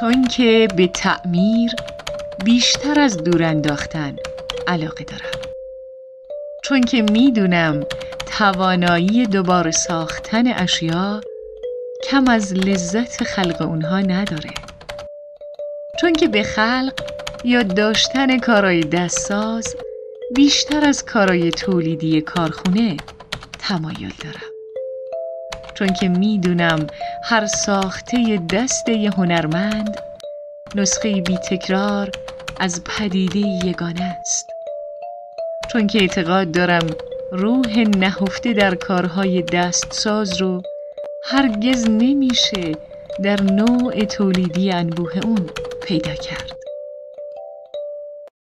چون که به تعمیر بیشتر از دور انداختن علاقه دارم. چون که می‌دونم توانایی دوباره ساختن اشیا کم از لذت خلق اونها نداره. چون که به خلق یا داشتن کارای دستساز بیشتر از کارای تولیدی کارخونه تمایل دارم. چون که می‌دونم هر ساخته دست هنرمند نسخه بی تکرار از پدیده یگانه است. چون که اعتقاد دارم روح نهفته در کارهای دستساز رو هرگز نمیشه در نوع تولیدی انبوه اون پیدا کرد.